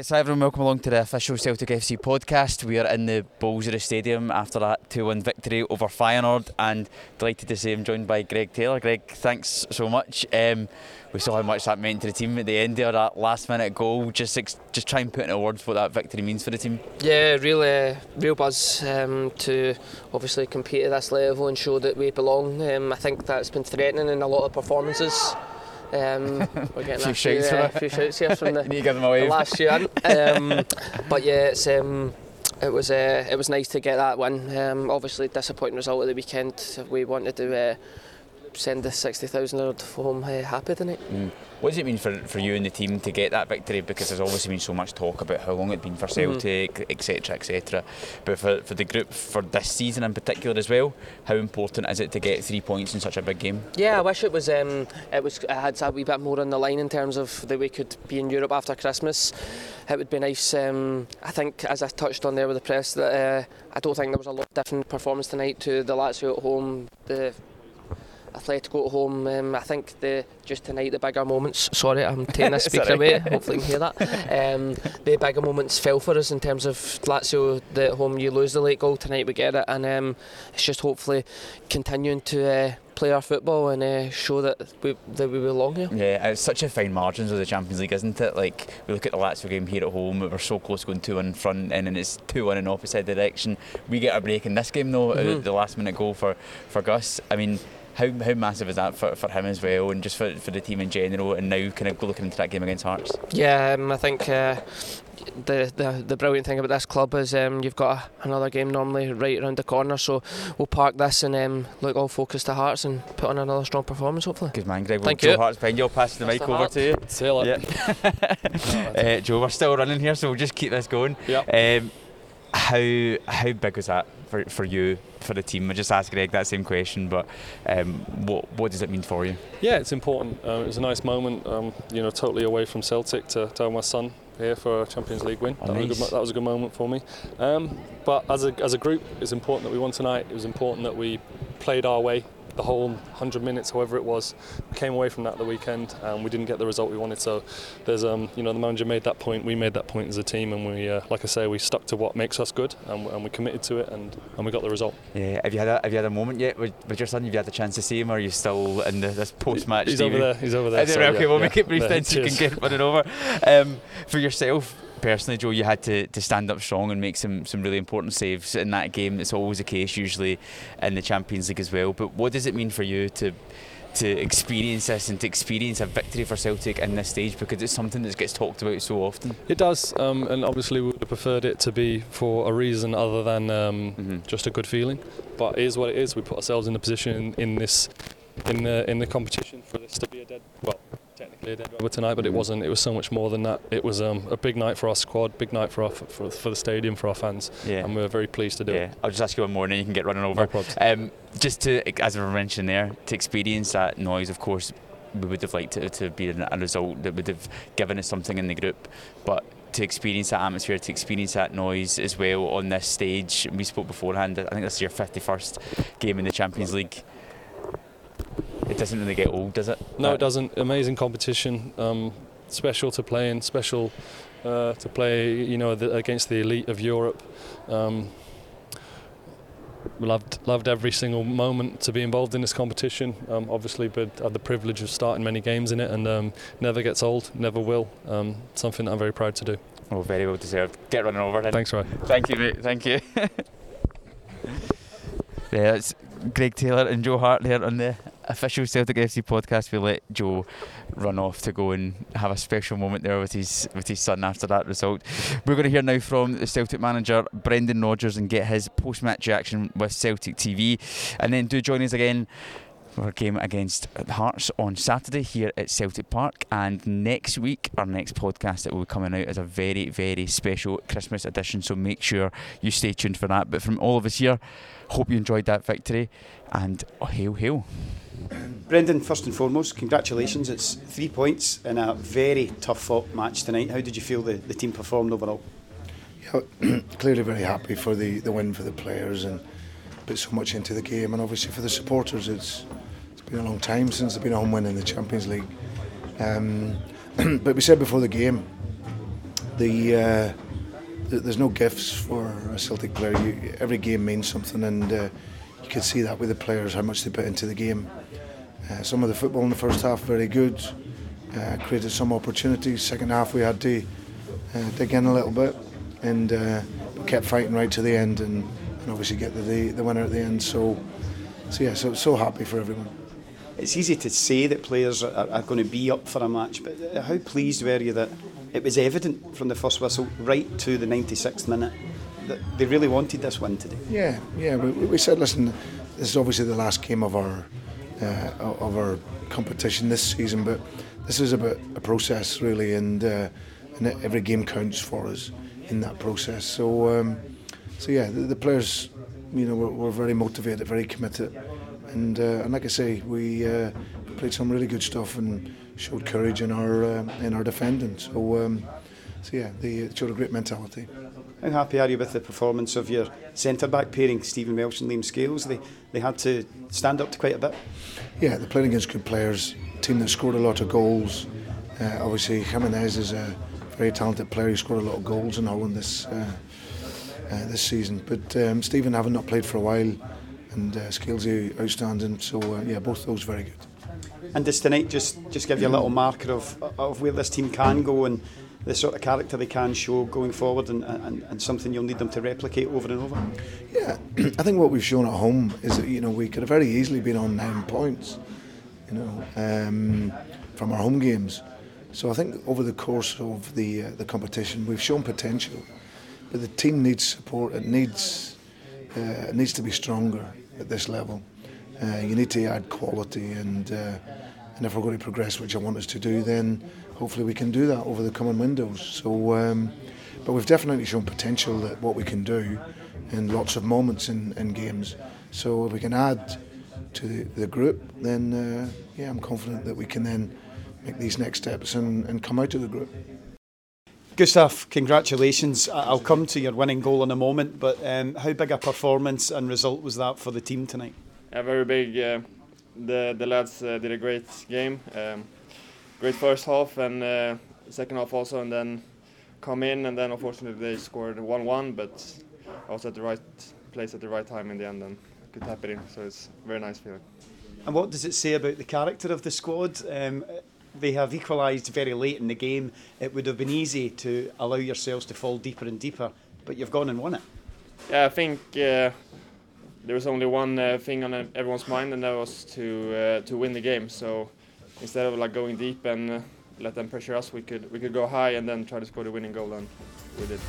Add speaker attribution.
Speaker 1: Yes, hi everyone, welcome along to the official Celtic FC podcast. We are in the Bolsara Stadium after that 2 1 victory over Feyenoord and delighted to say I'm joined by Greg Taylor. Greg, thanks so much. Um, we saw how much that meant to the team at the end there, that last minute goal. Just just try and put into words what that victory means for the team.
Speaker 2: Yeah, really, real buzz um, to obviously compete at this level and show that we belong. Um, I think that's been threatening in a lot of performances. Um, we're getting a few,
Speaker 1: shouts few, uh,
Speaker 2: few shouts here from the,
Speaker 1: you give them a wave.
Speaker 2: the last year. Um, but yeah, it's, um, it was uh, it was nice to get that win. Um, obviously, disappointing result of the weekend. We wanted to. Uh, send the sixty thousand home uh, happy tonight.
Speaker 1: Mm. What does it mean for, for you and the team to get that victory? Because there's obviously been so much talk about how long it's been for Celtic, etc., etc. But for, for the group for this season in particular as well, how important is it to get three points in such a big game?
Speaker 2: Yeah, I wish it was. Um, it was. I had a wee bit more on the line in terms of that we could be in Europe after Christmas. It would be nice. Um, I think, as I touched on there with the press, that uh, I don't think there was a lot different performance tonight to the Lazio at home, the Atletico at home. Um, I think the just tonight the bigger moments. Sorry, I'm taking this speaker away. Hopefully you can hear that. Um, the bigger moments fell for us in terms of Lazio. The at home you lose the late goal tonight, we get it, and um, it's just hopefully continuing to. Uh, Play our football and uh, show that we that we belong here.
Speaker 1: Yeah, it's such a fine margins of the Champions League, isn't it? Like we look at the Lazio game here at home, we were so close going two one in front, and then it's two one in opposite direction. We get a break in this game though, uh,
Speaker 2: Mhm.
Speaker 1: the last minute goal for, for Gus. I mean, how, how massive is that for, for him as well, and just for, for the team in general, and now kind of looking into that game against Hearts?
Speaker 2: Yeah, um, I think uh, the, the the brilliant thing about this club is um, you've got a, another game normally right around the corner, so we'll park this and um, look all focused to Hearts and put on another strong performance hopefully.
Speaker 1: Good man, Greg. Well,
Speaker 2: Thank
Speaker 1: Joe
Speaker 2: you.
Speaker 1: Hart's behind you. I'll pass the mic
Speaker 2: Mr.
Speaker 1: over to you.
Speaker 3: Sailor.
Speaker 1: Yeah. uh, Joe, we're still running here, so we'll just keep this going.
Speaker 3: Yep.
Speaker 1: Um, how how big was that for, for you, for the team? I just asked Greg that same question, but um, what what does it mean for you?
Speaker 3: Yeah, it's important. Um, it was a nice moment. Um, you know, totally away from Celtic to, to my son here for a Champions League win.
Speaker 1: Oh,
Speaker 3: that, was a good, that was a good moment for me. Um, but as a as a group, it's important that we won tonight. It was important that we played our way the whole 100 minutes, however it was. We came away from that the weekend, and we didn't get the result we wanted. So there's um, you know, the manager made that point. We made that point as a team, and we, uh, like I say, we stuck to what makes us good, and, and we committed to it, and, and we got the result.
Speaker 1: Yeah, have you had a, have you had a moment yet with, with your son? Have you had the chance to see him, or are you still in the, this post match?
Speaker 3: He's over there. He's over there. So,
Speaker 1: okay,
Speaker 3: yeah,
Speaker 1: we'll
Speaker 3: yeah.
Speaker 1: make it brief then so you can get running over. Um, for yourself personally, Joe, you had to, to stand up strong and make some, some really important saves in that game. It's always the case, usually in the Champions League as well. But what does it mean for you to to experience this and to experience a victory for Celtic in this stage? Because it's something that gets talked about so often.
Speaker 3: It does, um, and obviously we would have preferred it to be for a reason other than um,
Speaker 1: Mhm.
Speaker 3: just a good feeling. But it is what it is. We put ourselves in a position in, in this, in the in the competition for this to be a dead, well, technically a dead rubber tonight, but it wasn't. It was so much more than that. It was um, a big night for our squad, big night for our, for, for the stadium, for our fans,
Speaker 1: Yeah.
Speaker 3: and we we're very pleased to do
Speaker 1: yeah.
Speaker 3: it.
Speaker 1: I'll just ask you one more and then you can get running over.
Speaker 3: No.
Speaker 1: Um, just to, as I mentioned there, to experience that noise, of course, we would have liked it to be a result that would have given us something in the group. But to experience that atmosphere, to experience that noise as well on this stage, we spoke beforehand. I think this is your 51st game in the Champions League. It doesn't really get old, does it?
Speaker 3: No, it doesn't. Amazing competition. Um, special to play in. Special uh, to play. You know, the, against the elite of Europe. Um, loved loved every single moment to be involved in this competition. Um, obviously, but had the privilege of starting many games in it, and um, never gets old. Never will. Um, something that I'm very proud to do.
Speaker 1: Oh, very well deserved. Get running over then.
Speaker 3: Thanks, Roy.
Speaker 1: Thank you, mate. Thank you. yeah, it's Greg Taylor and Joe Hart there on the official Celtic FC podcast. We let Joe run off to go and have a special moment there with his with his son after that result. We're going to hear now from the Celtic manager Brendan Rodgers and get his post-match reaction with Celtic TV, and then do join us again our game against Hearts on Saturday here at Celtic Park. And next week, our next podcast that will be coming out is a very, very special Christmas edition. So make sure you stay tuned for that. But from all of us here, hope you enjoyed that victory and oh, hail, hail.
Speaker 4: Brendan, first and foremost, congratulations. It's three points in a very tough fought match tonight. How did you feel the, the team performed overall?
Speaker 5: Yeah, clearly very happy for the, the win for the players and put so much into the game and obviously for the supporters it's it's been a long time since there's been a home win in the Champions League um, but we said before the game the, uh, th- there's no gifts for a Celtic player. You, every game means something, and uh, you could see that with the players how much they put into the game. Uh, some of the football in the first half very good, uh, created some opportunities. Second half we had to uh, dig in a little bit, and uh, kept fighting right to the end, and, and obviously get the, the the winner at the end. So, so yeah, so so happy for everyone.
Speaker 4: It's easy to say that players are, are going to be up for a match, but how pleased were you that it was evident from the first whistle right to the 96th minute that they really wanted this win today?
Speaker 5: Yeah, yeah. We, we said, listen, this is obviously the last game of our uh, of our competition this season, but this is about a process really, and uh, and every game counts for us in that process. So, um, so yeah, the, the players, you know, were, were very motivated, very committed, and uh, and like I say, we uh, played some really good stuff and showed courage in our uh, in our defending. So, um, so yeah, they showed a great mentality.
Speaker 4: How happy are you with the performance of your centre back pairing, Stephen Welsh and Liam Scales? They they had to stand up to quite a bit.
Speaker 5: Yeah, they're playing against good players, a team that scored a lot of goals. Uh, obviously, Giménez is a very talented player. He scored a lot of goals in Holland this uh, this season. But um, Stephen having not played for a while, and uh, are outstanding. So uh, yeah, both those very good.
Speaker 4: And does tonight just just give you a little marker of of where this team can go and the sort of character they can show going forward, and, and, and something you'll need them to replicate over and over?
Speaker 5: Yeah, I think what we've shown at home is that you know we could have very easily been on nine points, you know, um, from our home games. So I think over the course of the uh, the competition, we've shown potential, but the team needs support. It needs uh, it needs to be stronger at this level. Uh, you need to add quality, and uh, and if we're going to progress, which I want us to do, then hopefully we can do that over the coming windows. So, um, but we've definitely shown potential that what we can do in lots of moments in, in games. So if we can add to the, the group, then uh, yeah, I'm confident that we can then make these next steps and, and come out of the group.
Speaker 4: Gustaf, congratulations. I'll come to your winning goal in a moment, but um, how big a performance and result was that for the team tonight?
Speaker 6: Yeah, very big. Uh, the the lads uh, did a great game. Um, great first half and uh, second half also, and then come in and then unfortunately they scored 1-1, but I was at the right place at the right time in the end and could tap it in. So it's a very nice feeling.
Speaker 4: And what does it say about the character of the squad? Um, they have equalised very late in the game. It would have been easy to allow yourselves to fall deeper and deeper, but you've gone and won it.
Speaker 6: Yeah, I think uh, there was only one uh, thing on everyone's mind, and that was to uh, to win the game. So instead of like going deep and uh, let them pressure us, we could we could go high and then try to score the winning goal, and we did.